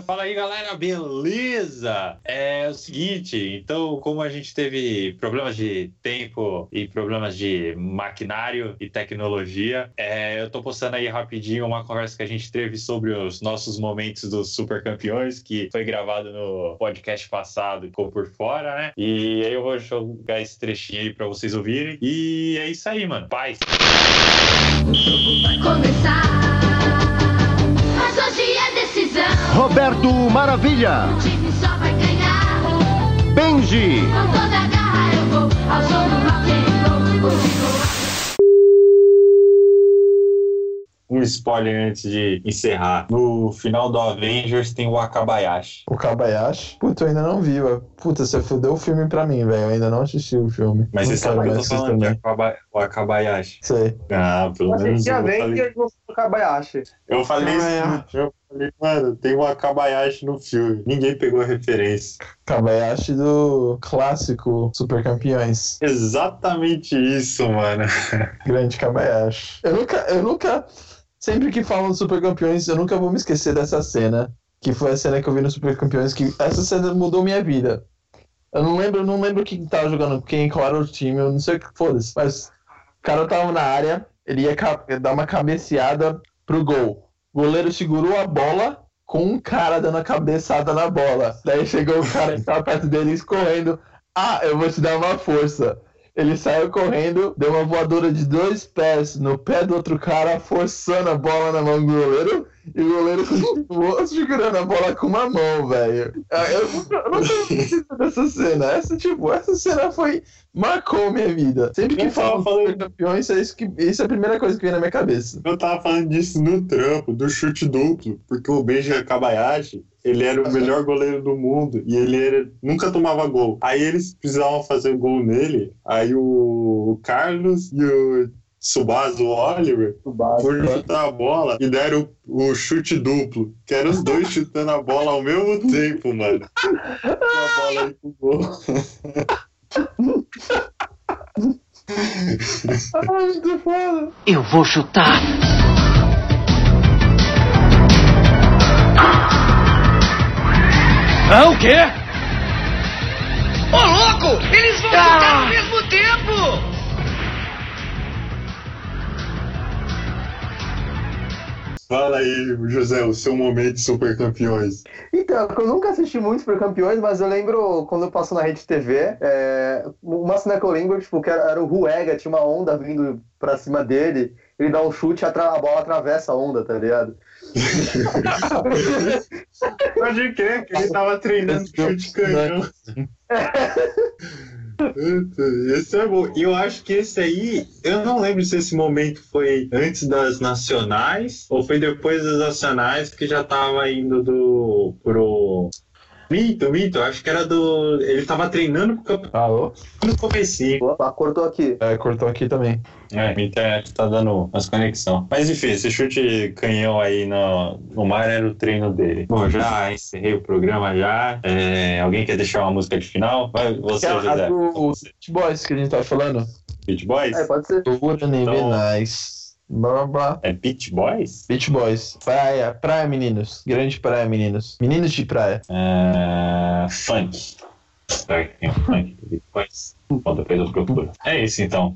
fala aí galera, beleza? É o seguinte, então, como a gente teve problemas de tempo e problemas de maquinário e tecnologia, é, eu tô postando aí rapidinho uma conversa que a gente teve sobre os nossos momentos dos super campeões, que foi gravado no podcast passado e ficou por fora, né? E aí eu vou jogar esse trechinho aí pra vocês ouvirem. E é isso aí, mano. Paz! Vai começar. Mas hoje é. Roberto Maravilha, O time só vai ganhar. Benji, Com toda a garra eu vou ao som do rock and roll. Hoje vou Um spoiler antes de encerrar. No final do Avengers tem o Akabayashi. O Kabayashi. Puta, eu ainda não vi. ué. Puta, você fudeu o filme pra mim, velho. Eu ainda não assisti o filme. Mas não você sabe o que eu tô falando de também. Akaba- o Akabayashi. Sei. Ah, pelo Mas menos tinha eu falei, eu falei isso Ah, filme. Eu falei, mano, tem o Akabayashi no filme. Ninguém pegou a referência. Kabayashi do clássico Super Campeões. Exatamente isso, mano. Grande Kabayashi. Eu nunca, eu nunca. Sempre que falam Super Campeões, eu nunca vou me esquecer dessa cena. Que foi a cena que eu vi no Super Campeões, que essa cena mudou minha vida. Eu não lembro, eu não lembro quem tava jogando, quem, qual era o time, eu não sei o que foda-se. Mas o cara tava na área, ele ia dar uma cabeceada pro gol. O goleiro segurou a bola com um cara dando a cabeçada na bola. Daí chegou o cara que tava perto dele escorrendo. Ah, eu vou te dar uma força. Ele saiu correndo, deu uma voadora de dois pés no pé do outro cara, forçando a bola na mão do goleiro, e o goleiro continuou segurando a bola com uma mão, velho. Eu nunca, esqueci dessa cena. Essa, tipo, essa cena foi. marcou minha vida. Sempre que Eu falam falando- campeões, é isso, que, isso é a primeira coisa que vem na minha cabeça. Eu tava falando disso no trampo, do chute duplo, porque o Benji Akabayashi, ele era o melhor goleiro do mundo e ele era- nunca tomava gol. Aí eles precisavam fazer gol nele, aí o Carlos e o Subasa, o Oliver, foram chutar a bola e deram o, o chute duplo, que eram os dois chutando a bola ao mesmo tempo, mano. E a bola aí pro gol. Ah, eu vou chutar. Ah, o quê? Ô, louco! Eles vão chutar ao mesmo tempo! Fala aí, José, o seu momento de super campeões. Então, eu nunca assisti muito Super Campeões, mas eu lembro quando eu passo na Rede TV, é, uma cena que eu lembro, tipo, que era, era o Ruega, tinha uma onda vindo pra cima dele, ele dá um chute, atra- a bola atravessa a onda, tá ligado? Pode crer que ele tava treinando chute canhão. Puta, Esse é bom. E eu acho que esse aí, eu não lembro se esse momento foi antes das nacionais ou foi depois das nacionais que já tava indo do pro. Mito, mito, eu acho que era do. Ele tava treinando pro campeonato Alô? no comecinho. Opa, cortou aqui. É, cortou aqui também. É, minha internet tá dando umas conexão. Mas enfim, esse chute canhão aí no, no mar era o treino dele. Bom, já encerrei o programa já. É, alguém quer deixar uma música de final? Vai, você, é a José. do Você. Beach Boys que a gente tava falando. Beach Boys? É, pode ser. Então- nice? Blá blá blá. É Beach Boys? Beach Boys. Praia, praia, meninos. Grande praia, meninos. Meninos de praia. É, funk. Será que tem um funk? Bom, depois eu procuro. É isso então.